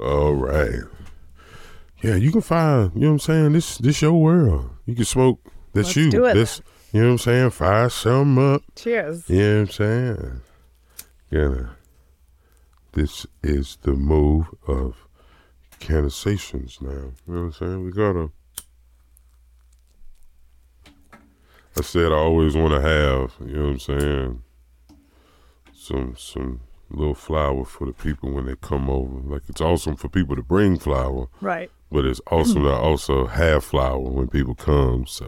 All right. Yeah, you can find, you know what I'm saying? This this your world. You can smoke. That's Let's you. do it This you know what I'm saying? Fire some up. Cheers. You know what I'm saying? Yeah. This is the move of Cannasations now. You know what I'm saying? We gotta I said I always wanna have, you know what I'm saying, some some little flower for the people when they come over. Like it's awesome for people to bring flower, Right. but it's awesome mm. to also have flower when people come. So,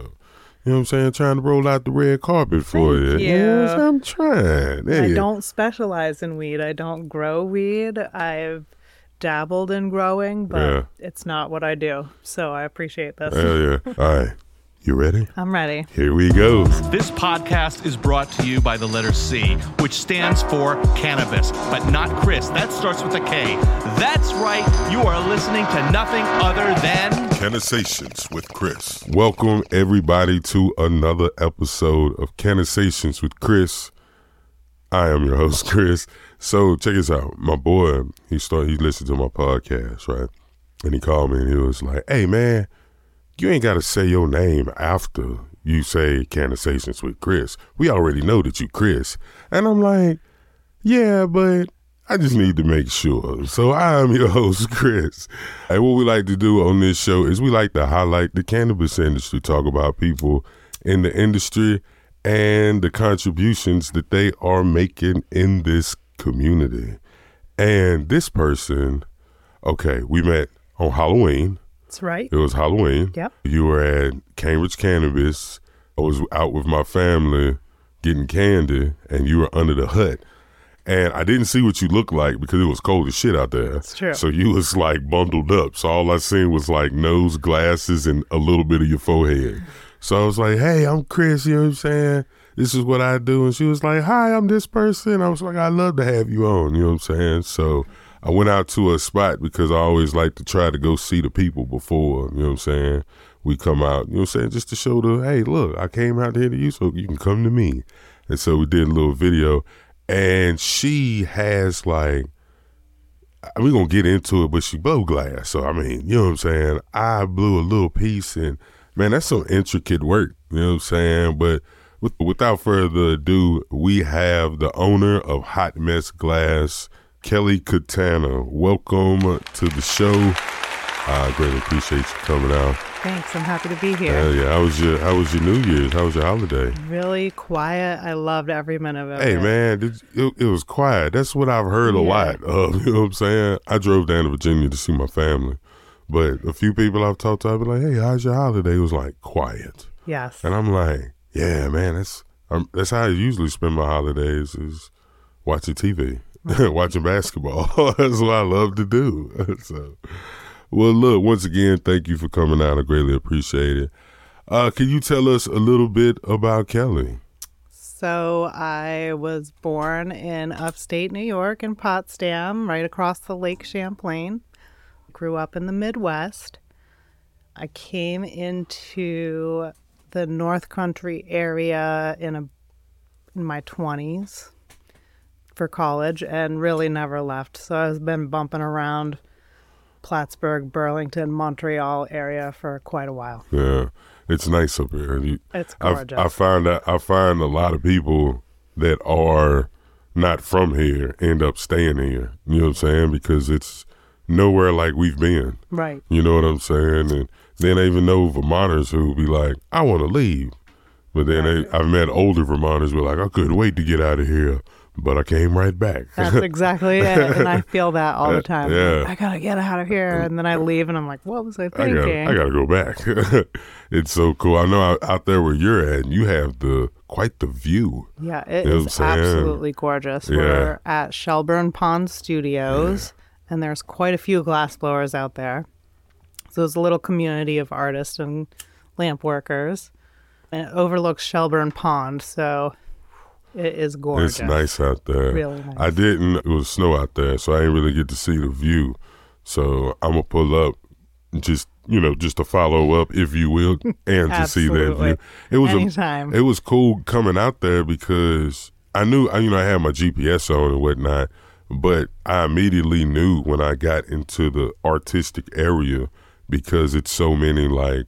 you know what I'm saying? Trying to roll out the red carpet for Thank you. you. Yes, I'm trying. I don't specialize in weed. I don't grow weed. I've dabbled in growing, but Yeah. it's not what I do. So I appreciate this. Hell yeah. All right. You ready? I'm ready. Here we go. This podcast is brought to you by the letter C, which stands for cannabis, but not Kris. That starts with a K. That's right, you are listening to nothing other than. Cannasations with Kris. Welcome everybody to another episode of Cannasations with Kris. I am your host, Kris. So check this out. My boy, he started he listened to my podcast, right? And he called me and he was like, Hey man, you ain't gotta say your name after you say Cannasations with Kris. We already know that you Kris. And I'm like, Yeah, but I just need to make sure. So I'm your host, Kris. And what we like to do on this show is we like to highlight the cannabis industry, talk about people in the industry and the contributions that they are making in this community. And this person, okay, we met on Halloween. That's right. It was Halloween. Yep. You were at Cambridge Cannabis. I was out with my family getting candy, and you were under the hut. And I didn't see what you looked like because it was cold as shit out there. That's true. So you was like bundled up. So all I seen was like nose, glasses, and a little bit of your forehead. So I was like, hey, I'm Kris, you know what I'm saying? This is what I do. And she was like, hi, I'm this person. I was like, I'd love to have you on, you know what I'm saying? So I went out to a spot because I always like to try to go see the people before, you know what I'm saying? We come out, you know what I'm saying? Just to show the, hey, look, I came out here to you so you can come to me. And so we did a little video. And she has like, we're gonna get into it, but she blow glass. So I mean, you know what I'm saying? I blew a little piece and man, that's some intricate work, you know what I'm saying? But with, without further ado, we have the owner of Hot Mess Glass, Kelli Catana. Welcome to the show. I greatly appreciate you coming out. Thanks. I'm happy to be here. Hell yeah. How was your how was your New Year's? How was your holiday? Really quiet. I loved every minute of it. Hey man, did, it, it was quiet. That's what I've heard a lot of. You know what I'm saying? I drove down to Virginia to see my family, but a few people I've talked to, I've been like, "Hey, how's your holiday?" It was like quiet, Yes. and I'm like, "Yeah, man, that's um, that's how I usually spend my holidays is watching TV, watching basketball. that's what I love to do." so, well, look, once again, thank you for coming out. I greatly appreciate it. Uh, can you tell us a little bit about Kelli? So I was born in upstate New York in Potsdam, right across the Lake Champlain. Grew up in the Midwest. I came into the North Country area in a in my 20s for college and really never left. So I've been bumping around Plattsburgh, Burlington, Montreal area for quite a while. Yeah, it's nice up here. You, It's I, gorgeous. I find that I find a lot of people that are not from here end up staying here. You know what I'm saying? Because it's nowhere like we've been. right. You know what I'm saying? And then I even know Vermonters who be like, I want to leave. But then they, I've met older Vermonters who are like, I couldn't wait to get out of here, but I came right back. That's exactly it. And I feel that all the uh, time. Yeah. I gotta get out of here. And then I leave and I'm like, what was I I thinking? gotta, I gotta go back. it's so cool. I know out, there where you're at, you have the quite the view. yeah, it You know is what I'm saying? absolutely gorgeous. Yeah. We're at Shelburne Pond Studios, and there's quite a few glassblowers out there. So there's a little community of artists and lamp workers. And it overlooks Shelburne Pond, so it is gorgeous. It's nice out there. Really nice. I didn't. It was snow out there, so I didn't really get to see the view. So I'm gonna pull up, just you know, just to follow up, if you will, and to see that view. It was Anytime. A, it was cool coming out there because I knew, I- you know, I had my GPS on and whatnot, But I immediately knew when I got into the artistic area because it's so many like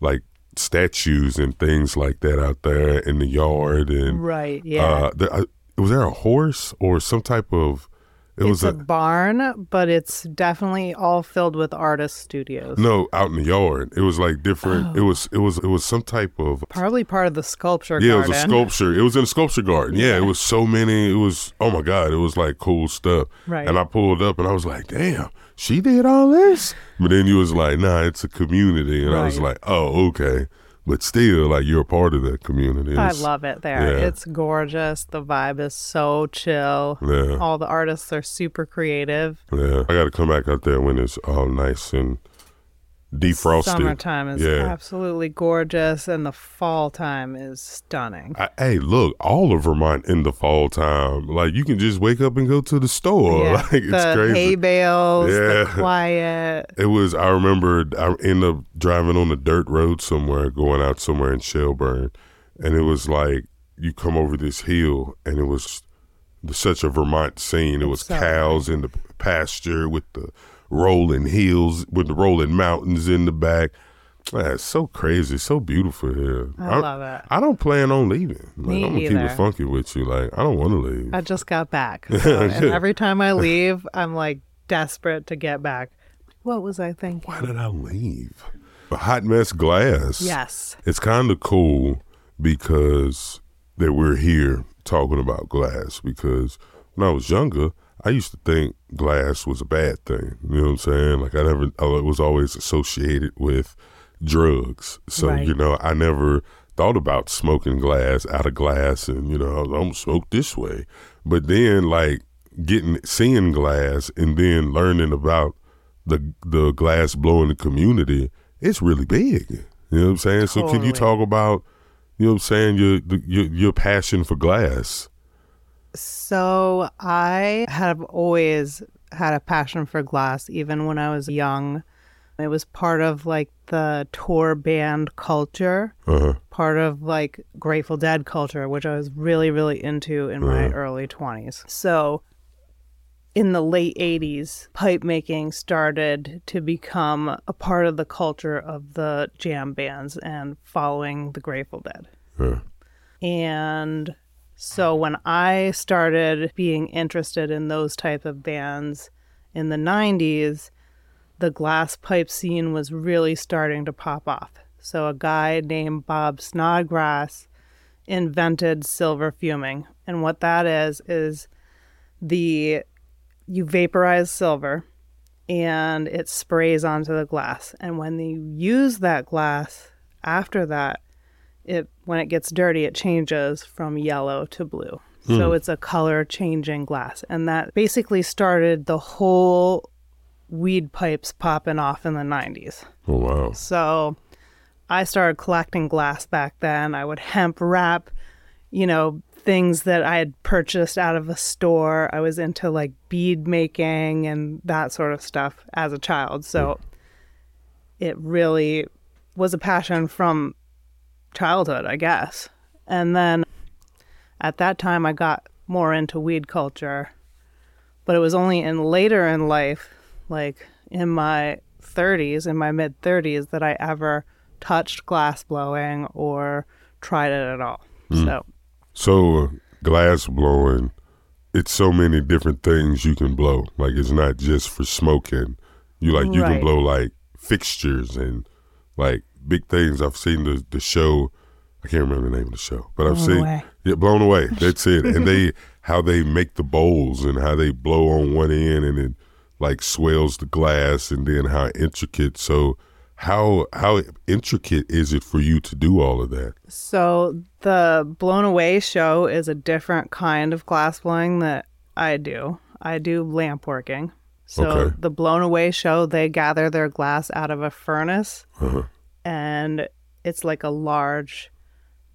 like statues and things like that out there in the yard and Right. Yeah. uh, the, uh, was there a horse or some type of? It it's was a, a, barn, but it's definitely all filled with artist studios. no out in the yard. It was like different. Oh. It was it was it was some type of Probably part of the sculpture yeah. garden. It was a sculpture. It was in a sculpture garden. Yeah, it was so many. It was oh my god. It was like cool stuff. Right. And I pulled up and I was like, damn, she did all this. But then you was like, nah, it's a community, and I was like, oh okay. But still, like you're a part of that community. I love it there. yeah. It's gorgeous. The vibe is so chill. Yeah. All the artists are super creative. Yeah, I got to come back out there when it's all nice and defrosted. Summertime is Yeah. absolutely gorgeous, and the fall time is stunning. I, hey, look, all of Vermont in the fall time, like you can just wake up and go to the store. Yeah. Like it's the crazy. hay bales, the Yeah. quiet. It was. I remember. I ended up driving on a dirt road somewhere, going out somewhere in Shelburne, and it was like you come over this hill, and it was such a Vermont scene. It was So cows in the pasture with the rolling hills, with the rolling mountains in the back. That's so crazy, so beautiful here. I love it. I don't plan on leaving. Like, Me I'm gonna keep it funky with you. Like I don't want to leave. I just got back. So, and every time I leave, I'm like desperate to get back. What was I thinking? Why did I leave? A hot mess glass. Yes. it's kind of cool because that we're here talking about glass because when I was younger, I used to think glass was a bad thing. You know what I'm saying? Like I never, it was always associated with drugs. So, Right. you know, I never thought about smoking glass out of glass and, you know, I'm gonna smoke this way. But then like getting, seeing glass and then learning about the, the glass blowing the community, it's really big. You know what I'm saying? So can you talk about, you know what I'm saying, your, the- your, your passion for glass? So I have always had a passion for glass, even when I was young. It was part of like the tour band culture, Uh-huh. part of like Grateful Dead culture, which I was really, really into in my Uh-huh. early 20s. So in the late 80s, pipe making started to become a part of the culture of the jam bands and following the Grateful Dead. Yeah. And so when I started being interested in those type of bands in the 90s, the glass pipe scene was really starting to pop off. So a guy named Bob Snodgrass invented silver fuming. And what that is is the you vaporize silver and it sprays onto the glass. And when you use that glass after that, it when it gets dirty it changes from yellow to blue. So hmm. it's a color changing glass. And that basically started the whole weed pipes popping off in the 90s Oh, wow. so i started collecting glass back then. I would hemp wrap you know things that i had purchased out of a store. I was into like bead making and that sort of stuff as a child. So hmm. it really was a passion from childhood, I guess. And then at that time, I got more into weed culture, but it was only in later in life, like in my 30s, in my mid 30s, that I ever touched glass blowing or tried it at all. So, So uh, glass blowing, it's so many different things you can blow. Like it's not just for smoking. You like you can blow like fixtures and like big things. I've seen the the show. I can't remember the name of the show, but I've Blown seen Away. yeah, blown away. That's it. and they how they make the bowls and how they blow on one end and it like swells the glass and then how intricate. So how how intricate is it for you to do all of that? So the blown away show is a different kind of glass blowing that I do. I do lamp working. So Okay. the blown away show, they gather their glass out of a furnace Uh-huh. And it's like a large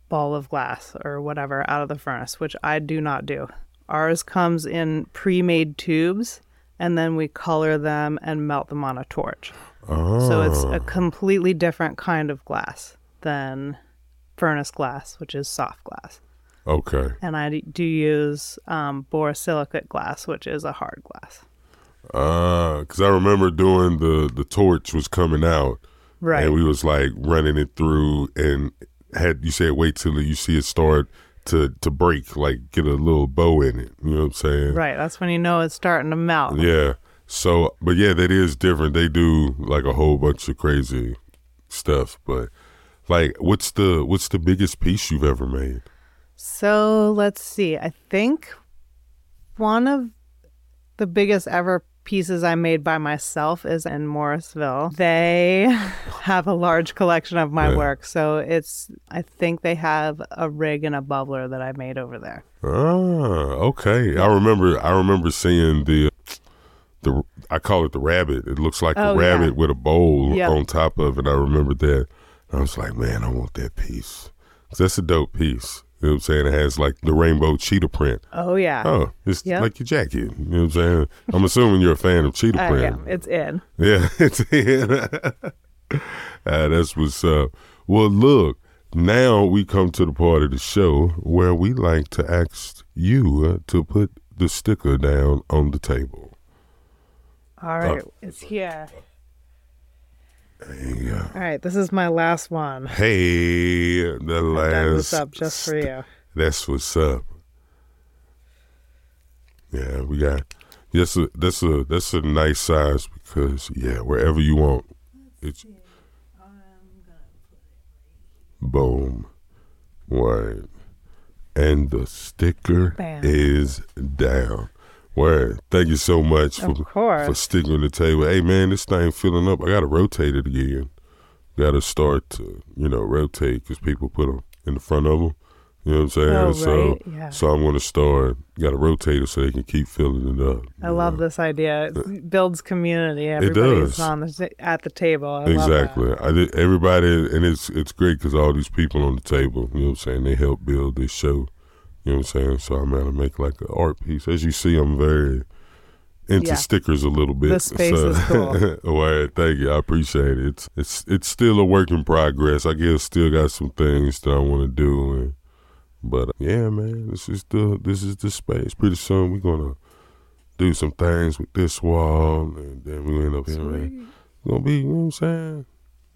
ball of glass or whatever out of the furnace, which I do not do. Ours comes in pre-made tubes and then we color them and melt them on a torch. Oh. So it's a completely different kind of glass than furnace glass, which is soft glass. Okay. and I do use um, borosilicate glass, which is a hard glass. Uh, cause I remember doing the the torch was coming out, Right. and we was like running it through, and had you said wait till you see it start to to break, like get a little bow in it. You know what I'm saying? right. That's when you know it's starting to melt. Yeah. So, but yeah, that is different. They do like a whole bunch of crazy stuff, but like, what's the what's the biggest piece you've ever made? So let's see. I think one of the biggest ever pieces I made by myself is in Morrisville. They have a large collection of my Yeah. work. So it's, I think they have a rig and a bubbler that I made over there. Ah, okay. I remember. I remember seeing the the. I call it the rabbit. It looks like Oh, a yeah. rabbit with a bowl Yep. on top of it. I remember that. I was like, man, I want that piece. That's a dope piece. You know what I'm saying? It has like the rainbow cheetah print. Oh, yeah. Oh, it's Yep. like your jacket. You know what I'm saying? I'm assuming you're a fan of cheetah I print. am. It's in. Yeah, it's in. uh, that's what's up. Well, look, now we come to the part of the show where we like to ask you uh, to put the sticker down on the table. All right. It's here. There you go. All right. This is my last one. Hey, the I dug last. this up just for you. That's what's up. Yeah, we got. Yes, a, that's a that's a nice size because yeah, wherever you want, it's. Boom, word, and the sticker Bam. is down. Word. Thank you so much for for sticking on the table. Hey man, this thing filling up. I gotta rotate it again. Gotta start to you know rotate because people put them in the front of them. You know what I'm saying? Oh, so. Yeah. so I'm gonna start. Got to rotate it so they can keep filling it up. I love this idea. It builds community. Everybody's does. on the at the table. I. Exactly. I did, everybody, and it's it's great because all these people on the table, you know what I'm saying, they help build this show. You know what I'm saying? So I'm gonna make like an art piece. As you see, I'm very into Yeah. stickers a little bit. The space is cool. well, thank you. I appreciate it. It's it's it's still a work in progress. I guess still got some things that I want to do, and but uh, yeah, man, this is the this is the space. Pretty soon we're gonna do some things with this wall, and then we end up here. Man. Gonna be, you know what I'm saying?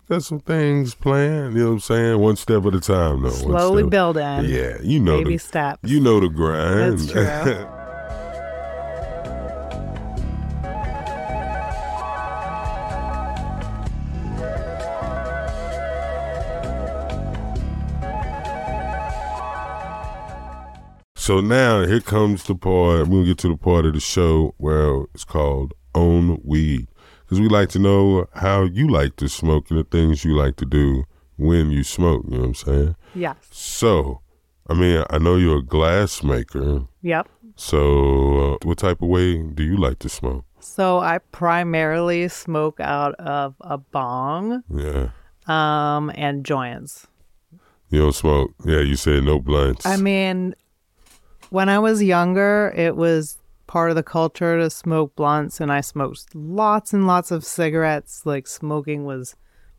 Got some things planned, you know what I'm saying? One step at a time, though. Slowly building. Yeah, you know Baby the steps. you know the grind. That's true. so now here comes the part. We'll get to the part of the show where it's called "On Weed," because we like to know how you like to smoke and the things you like to do when you smoke. You know what I'm saying? Yes. So, I mean, I know you're a glass maker. Yep. So, uh, what type of way do you like to smoke? So I primarily smoke out of a bong Yeah. um, and joints. You don't smoke. Yeah, you said no blunts. I mean, when I was younger, it was part of the culture to smoke blunts, and I smoked lots and lots of cigarettes. Like smoking was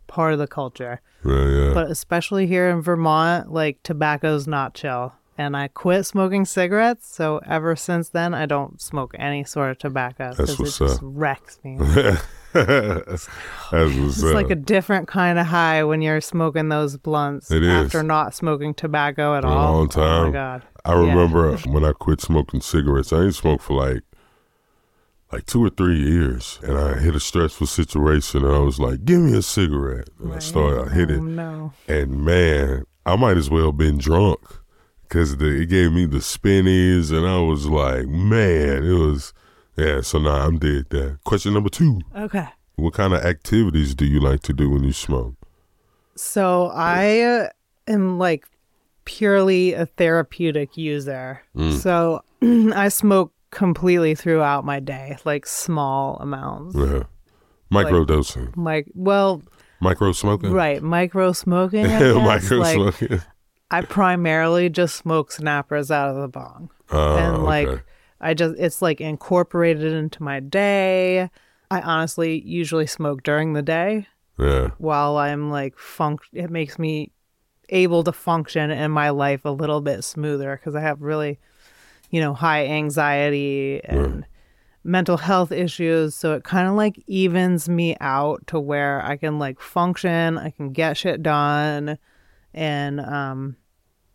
part of the culture. yeah, yeah. But especially here in Vermont, like tobacco's not chill. And I quit smoking cigarettes, so ever since then, I don't smoke any sort of tobacco That's because it what's just wrecks me. That's It's up. like a different kind of high when you're smoking those blunts It is. after not smoking tobacco at all. long Oh my god! I remember when I quit smoking cigarettes. I didn't smoke for like like two or three years, and I hit a stressful situation, and I was like, "Give me a cigarette." And I started. I hit oh, it, No, and man, I might as well have been drunk because it gave me the spinnies, and I was like, "Man, it was." Yeah, so now I'm dead. That question number two: okay. What kind of activities do you like to do when you smoke? So I uh, am like purely a therapeutic user. Mm. So I smoke completely throughout my day, like small amounts. Yeah, micro dosing, Like, well, micro smoking, right, micro smoking. Micro like, smoking. I primarily just smoke snappers out of the bong. Oh, and like okay. I just it's like incorporated into my day. I honestly usually smoke during the day yeah, while I'm like funk it makes me able to function in my life a little bit smoother because I have really, you know, high anxiety and mental health issues. So it kind of like evens me out to where I can like function, I can get shit done, and um,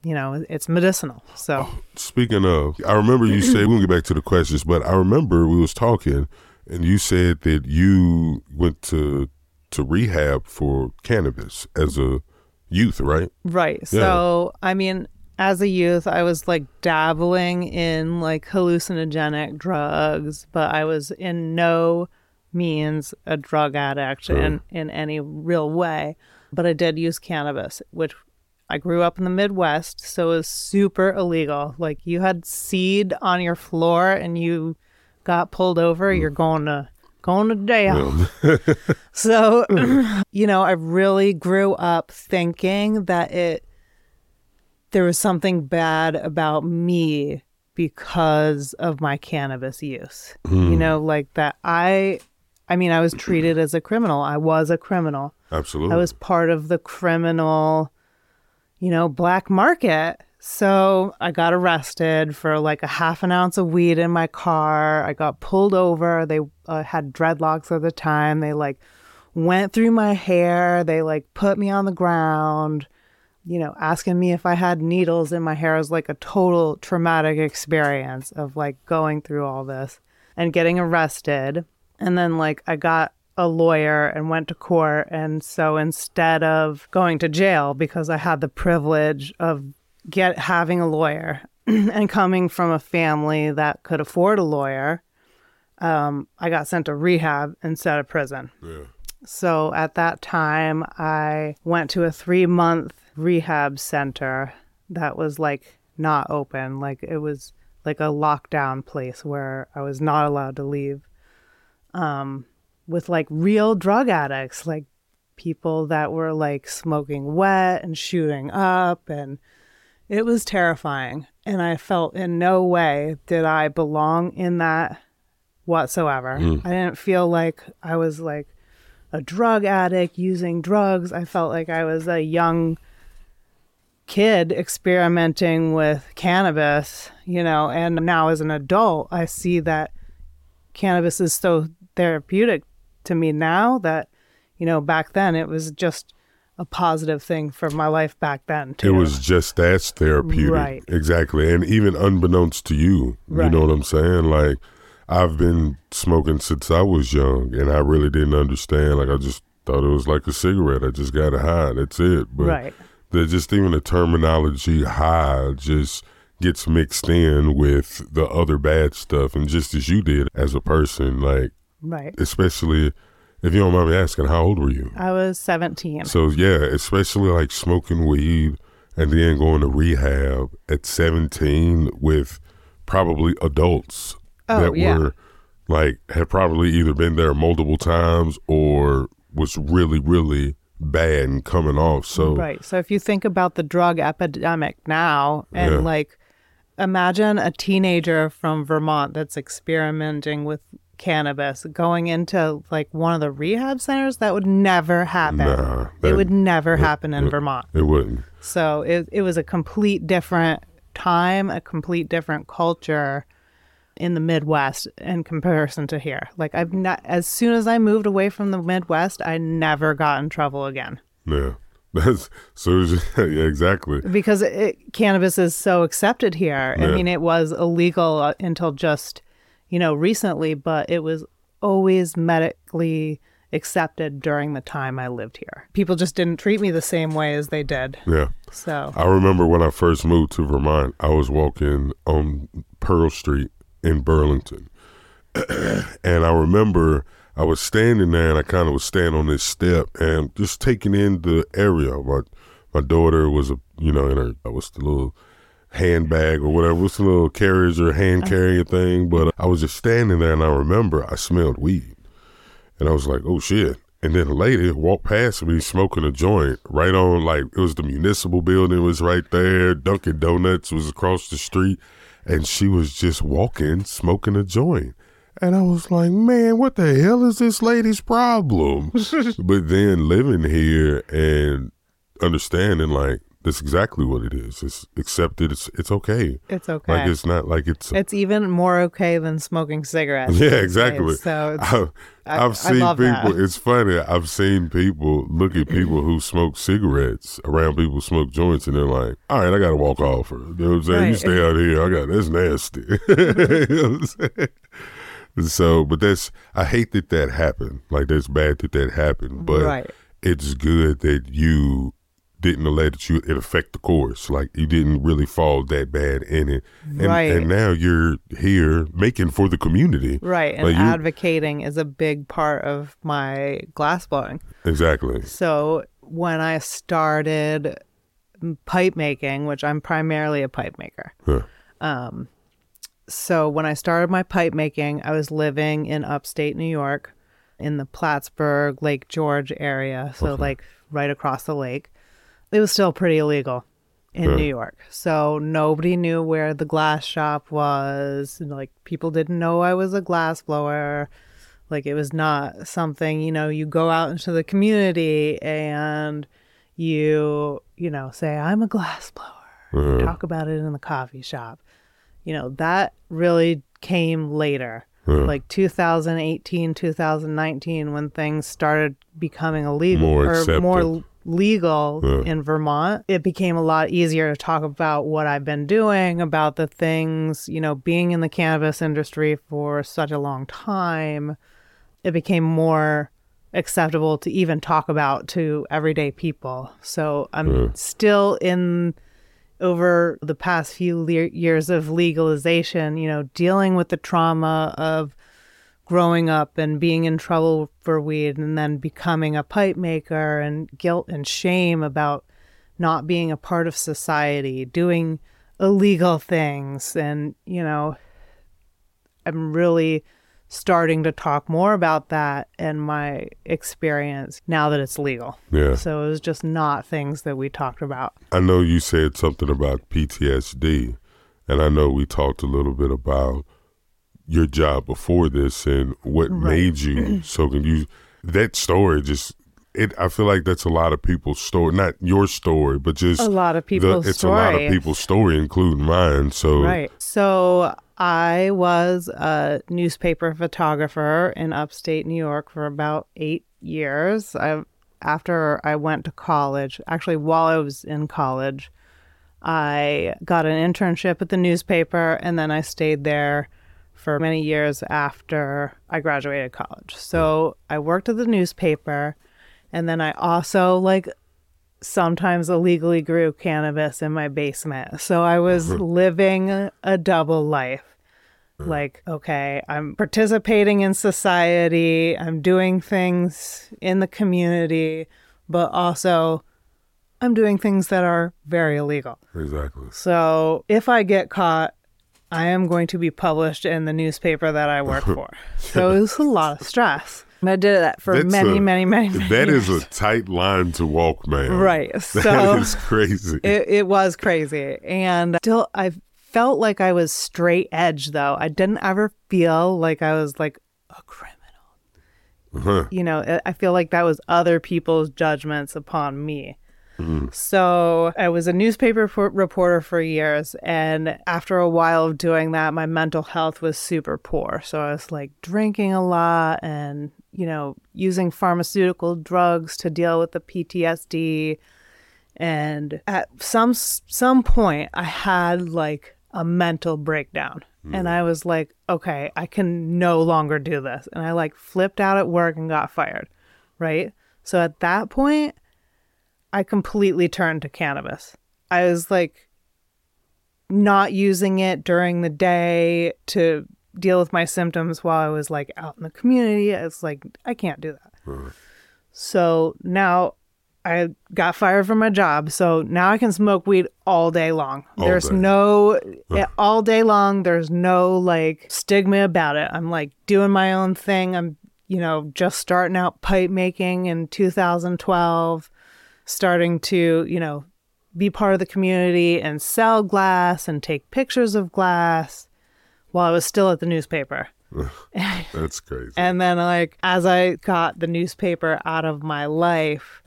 you know, it's medicinal. So Speaking of, I remember you said we'll get back to the questions, but I remember we was talking, and you said that you went to to rehab for cannabis as a youth, right? Right. So, I mean, as a youth, I was like dabbling in like hallucinogenic drugs, but I was in no means a drug addict in, in any real way. But I did use cannabis, which I grew up in the Midwest, so it was super illegal. Like you had seed on your floor and you got pulled over, mm. you're going to going to jail. So, you know, I really grew up thinking that it there was something bad about me because of my cannabis use. You hmm. know, like that I I mean, I was treated as a criminal. I was a criminal. Absolutely. I was part of the criminal, you know, black market. So I got arrested for like a half an ounce of weed in my car. I got pulled over. They uh, had dreadlocks at the time. They like went through my hair. They like put me on the ground, you know, asking me if I had needles in my hair. It was like a total traumatic experience of like going through all this and getting arrested. And then like I got a lawyer and went to court. And so instead of going to jail because I had the privilege of get having a lawyer and coming from a family that could afford a lawyer, um, I got sent to rehab instead of prison. yeah. So at that time, I went to a three month rehab center that was like not open. Like it was like a lockdown place where I was not allowed to leave. Um, with like real drug addicts, like people that were like smoking wet and shooting up. And it was terrifying. And I felt in no way did I belong in that whatsoever. Hmm. I didn't feel like I was like a drug addict using drugs. I felt like I was a young kid experimenting with cannabis, you know, and now as an adult, I see that cannabis is so therapeutic to me now that, you know, back then it was just a positive thing for my life back then, It was just that's therapeutic. Right. Exactly. And even unbeknownst to you, you know what I'm saying? Like, I've been smoking since I was young, and I really didn't understand. Like, I just thought it was like a cigarette. I just got a high. That's it. But Right. the just even the terminology high just gets mixed in with the other bad stuff. And just as you did as a person, like, Right. especially if you don't mind me asking, how old were you? I was 17. So yeah, especially like smoking weed and then going to rehab at 17 with probably adults Oh, that yeah. were like had probably either been there multiple times or was really really bad and coming off. So Right. So if you think about the drug epidemic now and Yeah. like imagine a teenager from Vermont that's experimenting with cannabis going into like one of the rehab centers that would never happen. Nah, it would never happen in Vermont. it wouldn't. So it it was a complete different time, a complete different culture in the Midwest in comparison to here. Like I've not as soon as I moved away from the Midwest, I never got in trouble again. Yeah. That's so yeah, exactly. because it, cannabis is so accepted here. I mean, it was illegal uh, until just, you know, recently, but it was always medically accepted during the time I lived here. People just didn't treat me the same way as they did. Yeah. So, I remember when I first moved to Vermont, I was walking on Pearl Street in Burlington. and I remember I was standing there and I kind of was standing on this step and just taking in the area. My, my daughter was, a you know, in her, what's the little handbag or whatever, what's the little carriage or hand uh-huh. carrying thing. But I was just standing there and I remember I smelled weed. And I was like, oh shit. And then a lady walked past me smoking a joint right on, like, it was the municipal building was right there. Dunkin' Donuts was across the street. And she was just walking, smoking a joint. And I was like, man, what the hell is this lady's problem? but then living here and understanding, like, that's exactly what it is. It's accepted. It's it's okay. It's okay. Like it's not like it's. It's even more okay than smoking cigarettes. yeah, exactly. days. So I- I seen people. that. It's funny. I've seen people look at people who smoke cigarettes around people who smoke joints, and they're like, "All right, I got to walk off." Her. You know what I'm saying? You stay out here. I got that's nasty. you mm-hmm. know what I'm saying? So, but that's I hate that that happened. Like that's bad that that happened. But Right. it's good that you didn't let it you it affect the course. Like you didn't really fall that bad in it. And, Right. and now you're here making for the community. right. And Like advocating is a big part of my glass blowing. Exactly. So when I started pipe making, which I'm primarily a pipe maker. Huh. Um, so when I started my pipe making, I was living in upstate New York in the Plattsburgh, Lake George area. So like right across the lake. It was still pretty illegal in. New York. So nobody knew where the glass shop was. Like people didn't know I was a glass blower. Like it was not something, you know, you go out into the community and you, you know, say, I'm a glass blower. Uh, Talk about it in the coffee shop. You know, that really came later. Like 2018, 2019, when things started becoming illegal More or more accepted. l- legal Yeah. in Vermont, it became a lot easier to talk about what I've been doing, about the things, you know, being in the cannabis industry for such a long time. It became more acceptable to even talk about to everyday people. So I'm still in over the past few le- years of legalization, you know, dealing with the trauma of growing up and being in trouble for weed and then becoming a pipe maker and guilt and shame about not being a part of society, doing illegal things. And, you know, I'm really starting to talk more about that and my experience now that it's legal. yeah. So it was just not things that we talked about. I know you said something about PTSD, and I know we talked a little bit about your job before this and what made you. So can you that story just it? I feel like that's a lot of people's story, not your story, but just A lot of the- people's it's a lot of people's story, including mine. So Right. So I was a newspaper photographer in upstate New York for about eight years. I after I went to college, actually while I was in college, I got an internship at the newspaper and then I stayed there for many years after I graduated college. So I worked at the newspaper and then I also like sometimes illegally grew cannabis in my basement. So I was mm-hmm. living a, double life. Mm-hmm. Like, okay, I'm participating in society, I'm doing things in the community, but also I'm doing things that are very illegal. exactly. So if I get caught, I am going to be published in the newspaper that I work for. so it was a lot of stress. I did that for That's many, a- many, many, many That is years. a tight line to walk, man. Right. That So is crazy. it, it was crazy. And still, I felt like I was straight edge, though. I didn't ever feel like I was like a criminal. Huh. You know, I feel like that was other people's judgments upon me. So I was a newspaper for- reporter for years. And after a while of doing that, my mental health was super poor. So I was like drinking a lot and, you know, using pharmaceutical drugs to deal with the PTSD and at some some point i had like a mental breakdown hmm. and i was like okay i can no longer do this and i like flipped out at work and got fired right so at that point i completely turned to cannabis i was like not using it during the day to deal with my symptoms while i was like out in the community it's like i can't do that mm-hmm. so now I got fired from my job. So now I can smoke weed all day long. All there's day. no, yeah, eh, all day long, there's no like stigma about it. I'm like doing my own thing. I'm, you know, just starting out pipe making in 2012, starting to, you know, be part of the community and sell glass and take pictures of glass while I was still at the newspaper. That's crazy. And then, like, as I got the newspaper out of my life,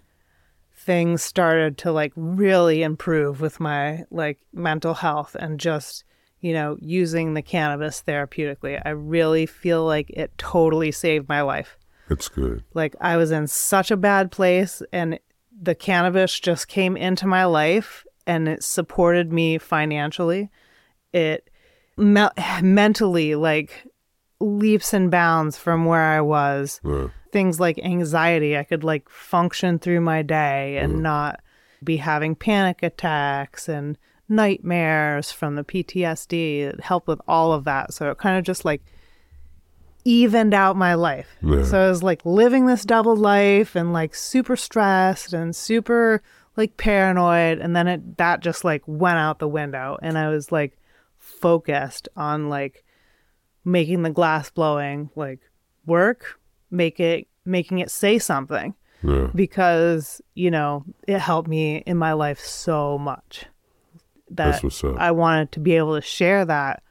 things started to like really improve with my like mental health and just you know using the cannabis therapeutically i really feel like it totally saved my life it's good. like I was in such a bad place and the cannabis just came into my life and it supported me financially. It me- mentally like leaps and bounds from where I was. Yeah. Things like anxiety, I could like function through my day and mm. not be having panic attacks and nightmares from the PTSD. It helped with all of that. So it kind of just like evened out my life. Yeah. So I was like living this double life and like super stressed and super like paranoid and then it that just like went out the window and I was like focused on like making the glass blowing like work, make it making it say something Yeah. because, you know, it helped me in my life so much. That That's what's up. I wanted to be able to share that,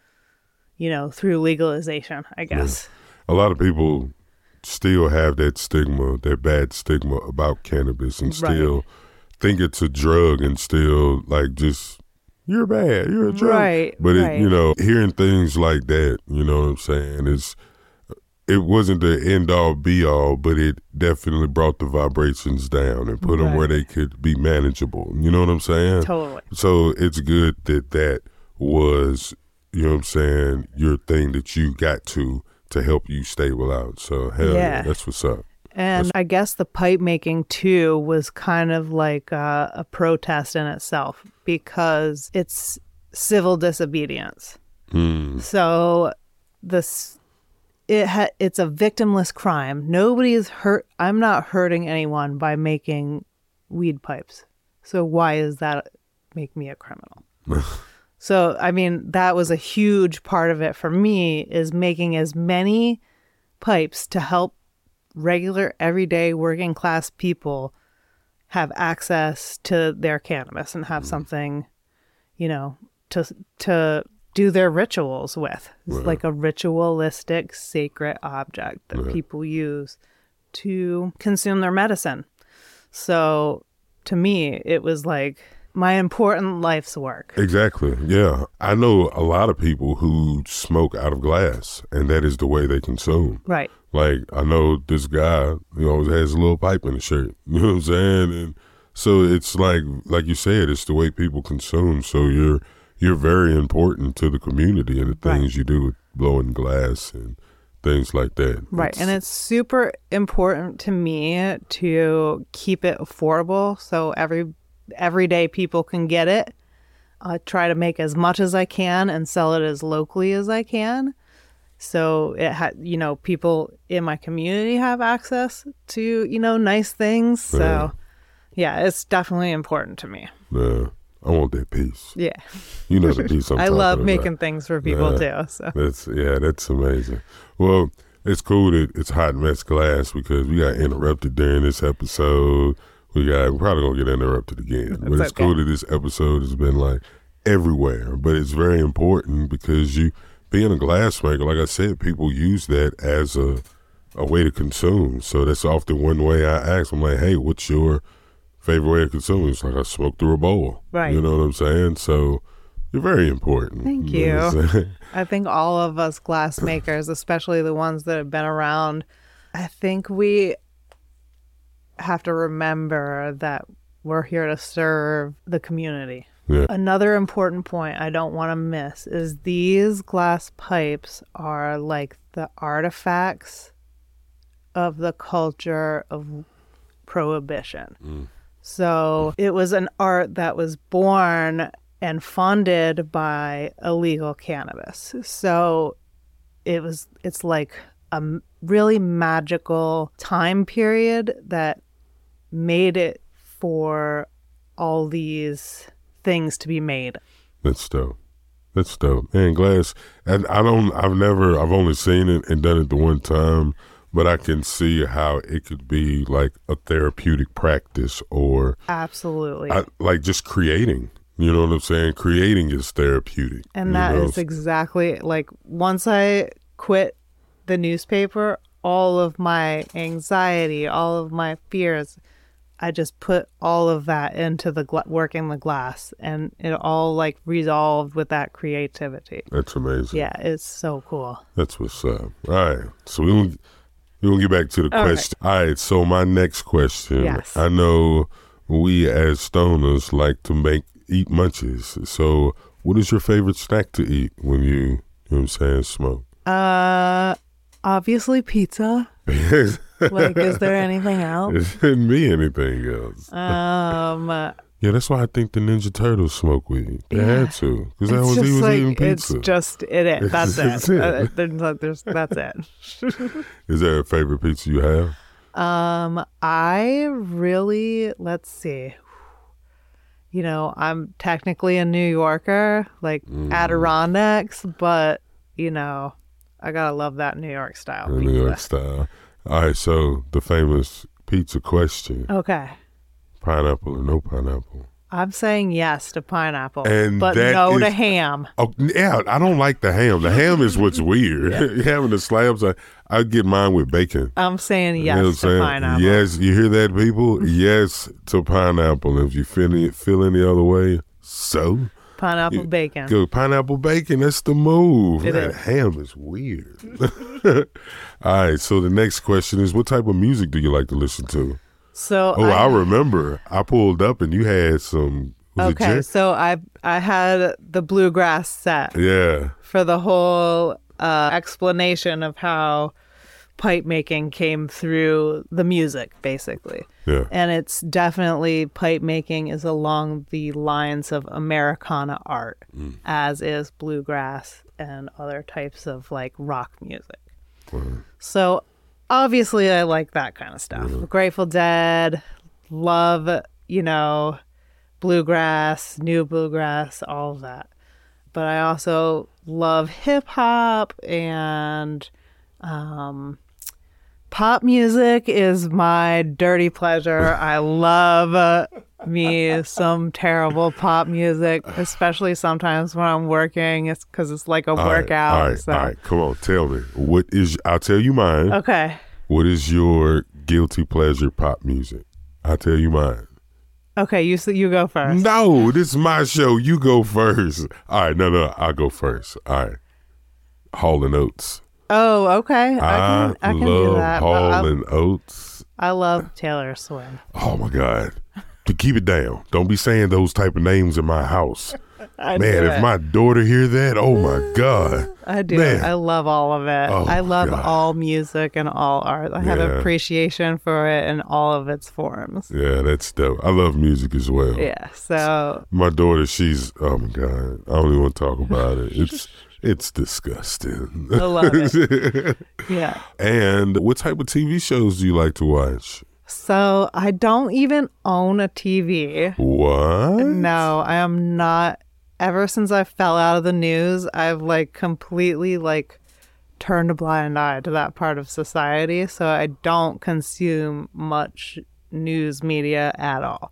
you know, through legalization, I guess. A lot of people still have that stigma, that bad stigma about cannabis, and Right. still think it's a drug, and still like just you're bad, you're a drug. Right, But right. it, you know, hearing things like that, you know what I'm saying, is it wasn't the end all be all, but it definitely brought the vibrations down and put them where they could be manageable. You know what I'm saying? Totally. So it's good that that was, you know what I'm saying, your thing that you got to to help you stable out. So hell yeah, Yeah. that's what's up. And I guess the pipe making too was kind of like a, a protest in itself because it's civil disobedience. Hmm. So this it ha- it's a victimless crime. Nobody is hurt. I'm not hurting anyone by making weed pipes. So why is that make me a criminal? so I mean that was a huge part of it for me is making as many pipes to help regular everyday working class people have access to their cannabis and have mm. something you know to to do their rituals with. It's like a ritualistic sacred object that people use to consume their medicine. So to me it was like my important life's work Exactly. Yeah. I know a lot of people who smoke out of glass and that is the way they consume. right Like I know this guy, he always has a little pipe in his shirt. You know what I'm saying? And so it's like like you said, it's the way people consume. So you're you're very important to the community and the Right. things you do with blowing glass and things like that. Right. And it's super important to me to keep it affordable so every everyday people can get it. I try to make as much as I can and sell it as locally as I can. So it had, you know, people in my community have access to, you know, nice things. So yeah, it's definitely important to me. Yeah. I want that piece. Yeah. You know the piece I love about. making things for people Yeah. too. So That's yeah, that's amazing. Well, it's cool that it's hot mess glass because we got interrupted during this episode. We got we're probably gonna get interrupted again. but it's okay. cool that this episode has been like everywhere. But it's very important because you being a glassmaker, like I said, people use that as a a way to consume. So that's often one way I ask. I'm like, hey, what's your favorite way of consuming? It's like I smoke through a bowl. Right. You know what I'm saying? So you're very important. Thank what I'm? I think all of us glass makers, especially the ones that have been around, I think we have to remember that we're here to serve the community. Yeah. Another important point I don't want to miss is these glass pipes are like the artifacts of the culture of prohibition. Mm. So it was an art that was born and funded by illegal cannabis. So it was it's like a really magical time period that made it for all these things to be made. That's dope. That's dope. And glass. And I don't. I've never. I've only seen it and done it the one time, but I can see how it could be like a therapeutic practice or Absolutely. I, like just creating. You know what I'm saying? Creating is therapeutic. and that is know? exactly like once I quit the newspaper, all of my anxiety, all of my fears I just put all of that into the gla- working the glass, and it all like resolved with that creativity. That's amazing. Yeah, it's so cool. That's what's up. All right. So we gonna, we gonna get back to the All right. question. All right. So my next question. Yes. I know we as stoners like to make eat munches. So what is your favorite snack to eat when you, you know what I'm saying, smoke? Uh, obviously pizza. it Like, is there anything else? didn't be anything else. Um, Yeah, that's why I think the Ninja Turtles smoke weed. They had to, because that it's was just he was like eating it's just it. it that's It's it. it. Uh, there's, there's, that's it. Is there a favorite pizza you have? Um, I really let's see. You know, I'm technically a New Yorker, like Mm. Adirondacks, but you know, I gotta love that New York style pizza. New York style. All right, so the famous pizza question: Okay, pineapple or no pineapple? I'm saying yes to pineapple, And but no to ham. Oh yeah, I don't like the ham. The ham is what's weird. Having the slabs, I I get mine with bacon. I'm saying You know I'm yes to saying? pineapple. Yes, you hear that, people? yes to pineapple. If you feel it, feel any other way, so pineapple You- bacon. go pineapple bacon. That's the move. It is. ham is weird. All right. So the next question is, what type of music do you like to listen to? So Oh, I, remember. I pulled up and you had some. Was okay, so I I had the bluegrass set. Yeah. for the whole uh, explanation of how pipe making came through the music, basically. Yeah. And it's definitely pipe making is along the lines of Americana art, as is bluegrass and other types of like rock music. So obviously, I like that kind of stuff. Grateful Dead, love, you know, bluegrass, new bluegrass, all of that. But I also love hip hop and um, pop music is my dirty pleasure. I love uh, me some terrible pop music, especially sometimes when I'm working. It's because it's like a All right, workout. All right, so. all right. Come on, tell me. What is? I'll tell you mine. Okay. What is your guilty pleasure pop music? I'll tell you mine. Okay, you you go first. No, this is my show. You go first. All right, no, no, I'll go first. All right. Hall and Oates. Oh, okay. I can I, can love do that. Hall and Oates. I love Taylor Swift. Oh my God. To keep it down. Don't be saying those type of names in my house. Man, if my daughter hear that, oh my God. I do. Man. I love all of it. Oh, I love God. all music and all art. I have appreciation for it in all of its forms. Yeah, that's dope. I love music as well. Yeah. So My daughter, she's oh my God. I don't even want to talk about it. It's it's disgusting. I love it. Yeah. and what type of TV shows do you like to watch? So I don't even own a TV. What? No, I am not. Ever since I fell out of the news, I've like completely like turned a blind eye to that part of society. So I don't consume much news media at all.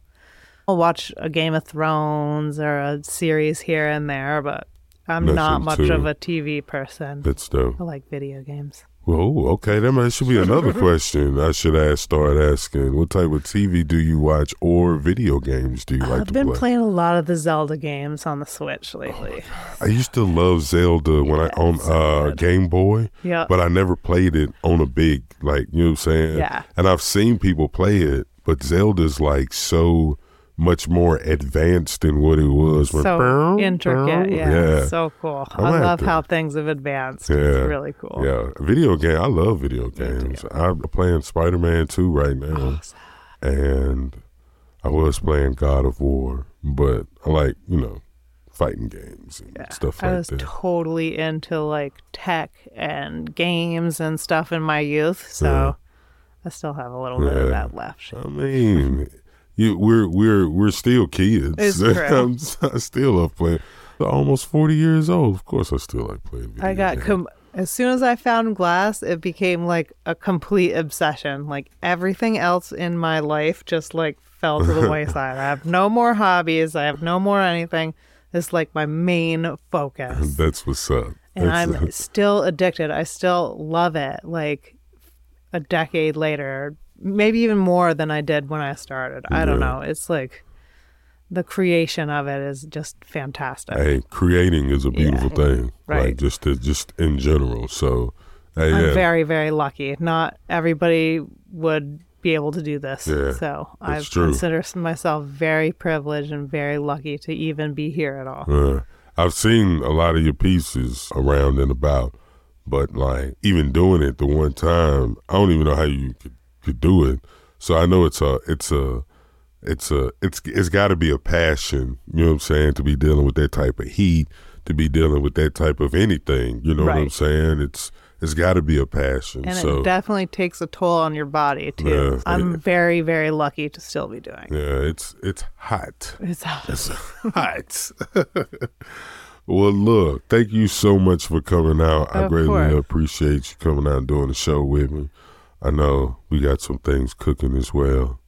I'll watch a Game of Thrones or a series here and there, but I'm not much too- of a TV person. That's dope. I like video games. Oh, okay. That might should be another question I should ask. Start asking. What type of TV do you watch or video games do you like I've to been play? playing a lot of the Zelda games on the Switch lately. I used to love Zelda when I on uh, Game Boy, Yeah. but I never played it on a big like you know what I'm saying. Yeah. And I've seen people play it, but Zelda's like so much more advanced than what it was. when- so intricate. Yeah, Yeah. So cool. I'm I love to- how things have advanced. Yeah. It's really cool. Yeah, video game. I love video games. I'm playing Spider Man 2 right now, and I was playing God of War, but I like you know fighting games and stuff like that. I was that. totally into like tech and games and stuff in my youth, so Yeah. I still have a little bit of that left. I mean, you we're we're we're still kids. I'm, I still love playing. I'm Almost forty years old. Of course, I still like playing. I got games. com- as soon as I found glass, it became like a complete obsession. Like everything else in my life just like fell to the wayside. I have no more hobbies. I have no more anything. It's like my main focus. That's what's up. and That's- I'm still addicted. I still love it. Like a decade later, maybe even more than I did when I started. I don't Yeah. know. It's like the creation of it is just fantastic. Hey, creating is a beautiful thing. Like Right. just to, just in general. So hey, I'm yeah. very, very lucky. Not everybody would be able to do this. Yeah, so I consider myself very privileged and very lucky to even be here at all. Uh, I've seen a lot of your pieces around and about, but like even doing it the one time, I don't even know how you could, could do it. So I know it's a it's a it's a it's it's got to be a passion. You know what I'm saying? To be dealing with that type of heat, to be dealing with that type of anything. You know what I'm saying? It's it's got to be a passion. And so it definitely takes a toll on your body too. Yeah, I'm it- very, very lucky to still be doing. it. yeah, it's it's hot. It's It's hot. well, look, thank you so much for coming out. I greatly course. appreciate you coming out and doing the show with me. I know we got some things cooking as well.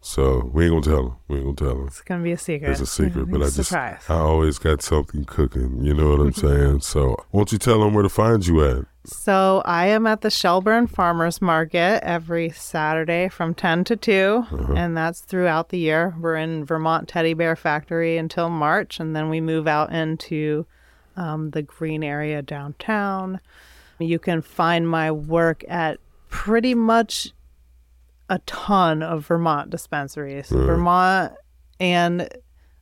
So we ain't gonna tell them. We ain't gonna tell them. it's gonna be a secret. It's a secret, but I just surprise. I always got something cooking. You know what I'm saying? So won't you tell them where to find you at? So I am at the Shelburne Farmers Market every Saturday from 10 to 2, Uh-huh. and that's throughout the year. We're in Vermont Teddy Bear Factory until March, and then we move out into um, the green area downtown. You can find my work at pretty much a ton of Vermont dispensaries, Vermont and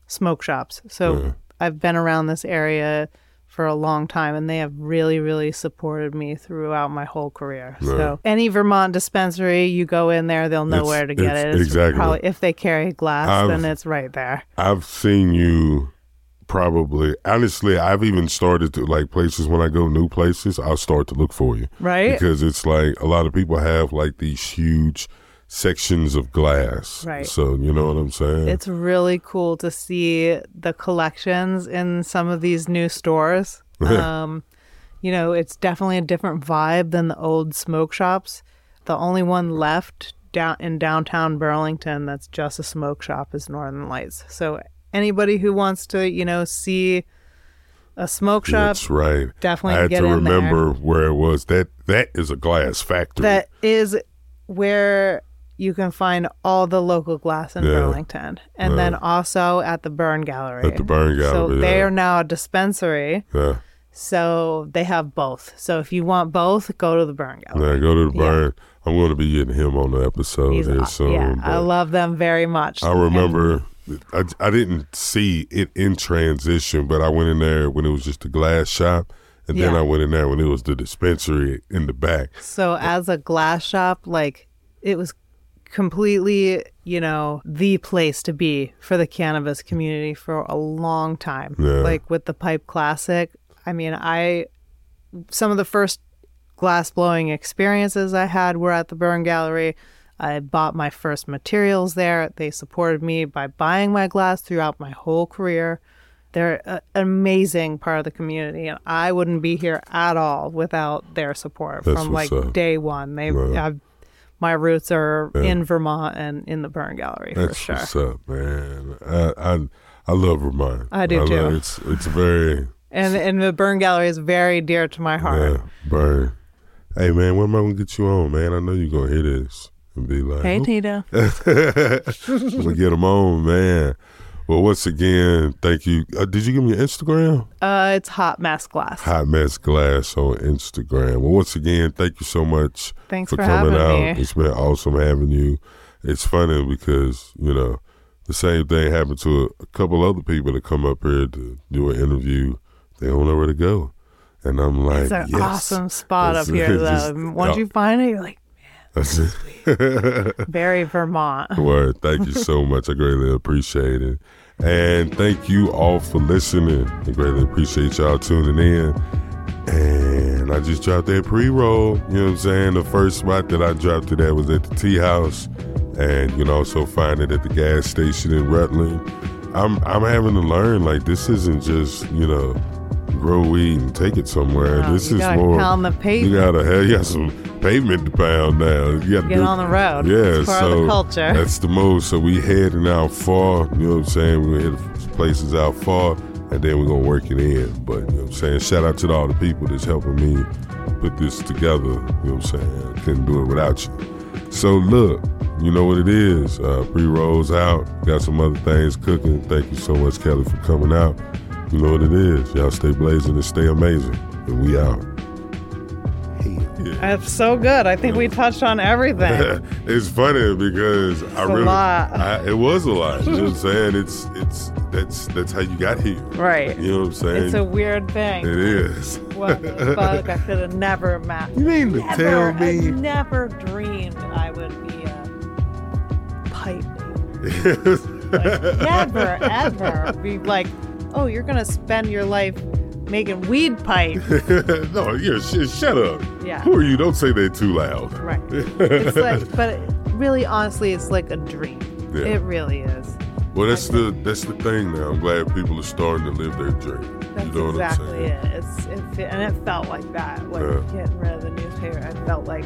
smoke shops. So I've been around this area for a long time and they have really really supported me throughout my whole career. So any Vermont dispensary you go in there they'll know It's- where to get it's- it. It's exactly. Probably if they carry glass I've- then it's right there. I've seen you probably honestly I've even started to like places when I go new places, I'll start to look for you. Right? Because it's like a lot of people have like these huge sections of glass. Right. So you know what I'm saying? It's really cool to see the collections in some of these new stores. um, you know, it's definitely a different vibe than the old smoke shops. The only one left down in downtown Burlington that's just a smoke shop is Northern Lights. So anybody who wants to, you know, see a smoke shop That's right. definitely I had get to in there. remember where it was. That that is a glass factory. that is where you can find all the local glass in Yeah. Burlington. And then also at the Burn Gallery. At the Burn Gallery. So Gallery, they are now a dispensary. yeah. So they have both. So if you want both, go to the Burn Gallery. Yeah, go to the burn. I'm going to be getting him on the episode He's here soon. yeah, I love them very much. I remember I, I didn't see it in transition, but I went in there when it was just a glass shop, and then I went in there when it was the dispensary in the back. So as a glass shop, like it was completely, you know, the place to be for the cannabis community for a long time. Yeah. Like with the Pipe Classic, I mean, I some of the first glass blowing experiences I had were at the Burn Gallery. I bought my first materials there. They supported me by buying my glass throughout my whole career. They're an amazing part of the community, and I wouldn't be here at all without their support That's from like up. day one. They, Right. My roots are in Vermont and in the Burn Gallery for That's sure. what's up, man. I I, I love Vermont. I do love- too. It's it's very And and the Burn Gallery is very dear to my heart. yeah, burn. Hey man, when am I gonna get you on, man? I know you're gonna hear this and be like, Hey. Tito. I'm gonna get them on, man. Well, once again, thank you. Uh, did you give me your Instagram? Uh, it's Hot Mess Glass. Hot Mess Glass on Instagram. Well, once again, thank you so much Thanks for, for coming out. me. It's been awesome having you. It's funny because, you know, the same thing happened to a, a couple other people that come up here to do an interview. They don't know where to go. And I'm like, It's an yes. awesome spot up here, though. just- Once yeah. you find it, you're like, That's it. very Vermont. Word. Thank you so much. I greatly appreciate it. And thank you all for listening. I greatly appreciate y'all tuning in. And I just dropped that pre roll. You know what I'm saying? The first spot that I dropped to that was at the Tea House. And you can also find it at the gas station in Rutland. I'm I'm having to learn like this isn't just, you know, grow weed and take it somewhere. This you is gotta more pound the you gotta have you got some pavement to pound now. You gotta Get do- on the road. yeah, so culture. that's the most. So we heading out far. You know what I'm saying? We hit places out far, and then we're gonna work it in. But you know what I'm saying? Shout out to all the people that's helping me put this together. You know what I'm saying? I couldn't do it without you. So look, you know what it is. Uh, Pre rolls out. Got some other things cooking. Thank you so much, Kelli, for coming out. You know what it is. Y'all stay blazing and stay amazing. And we out. That's so good. I think we touched on everything. it's funny because I really. I, it was a lot. You know what I'm saying? It's it's that's that's how you got here. right. You know what I'm saying? It's a weird thing. it is. What the fuck? I could have never met. You mean to never, tell I me? never dreamed I would be a pipe maker. Like, never, ever be like, oh, you're gonna spend your life making weed pipe. no, yeah, sh- shut up. Yeah. Who are you? Don't say that too loud. Right. It's like, but really, honestly, it's like a dream. Yeah. It really is. Well, that's the that's the thing now. I'm glad people are starting to live their dream. That's you know what I'm exactly saying? it. It's it, and it felt like that. Like Yeah. getting rid of the newspaper, I felt like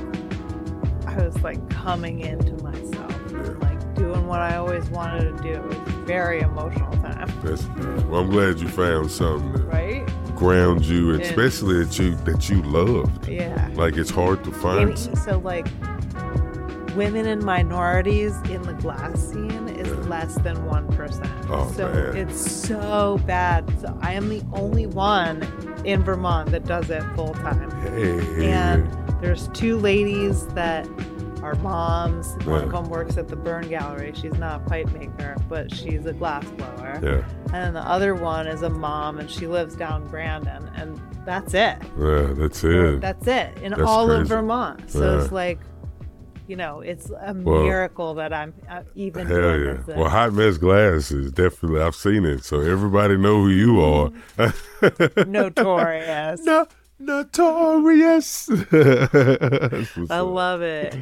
I was like coming into myself, Yeah. like doing what I always wanted to do. It was a very emotional time, That's. Uh, well, I'm glad you found something that right? ground you, and especially that you that you loved. Yeah. Like it's hard to find. And so like women and minorities in the glass scene is Yeah. less than one percent. Oh, so man. it's so bad. So I am the only one in Vermont that does it full time. Hey, And there's two ladies that are moms. One of them works at the Burn Gallery. She's not a pipe maker, but she's a glass blower. yeah, And then the other one is a mom, and she lives down Brandon. And that's it. yeah, that's it. That's it in That's all of. Vermont. So Yeah. it's like, you know, it's a Well, miracle that I'm uh, even Hell yeah. this. Well, Hot Mess Glass is definitely, I've seen it. So everybody know who you are. Notorious. no, notorious. I love it.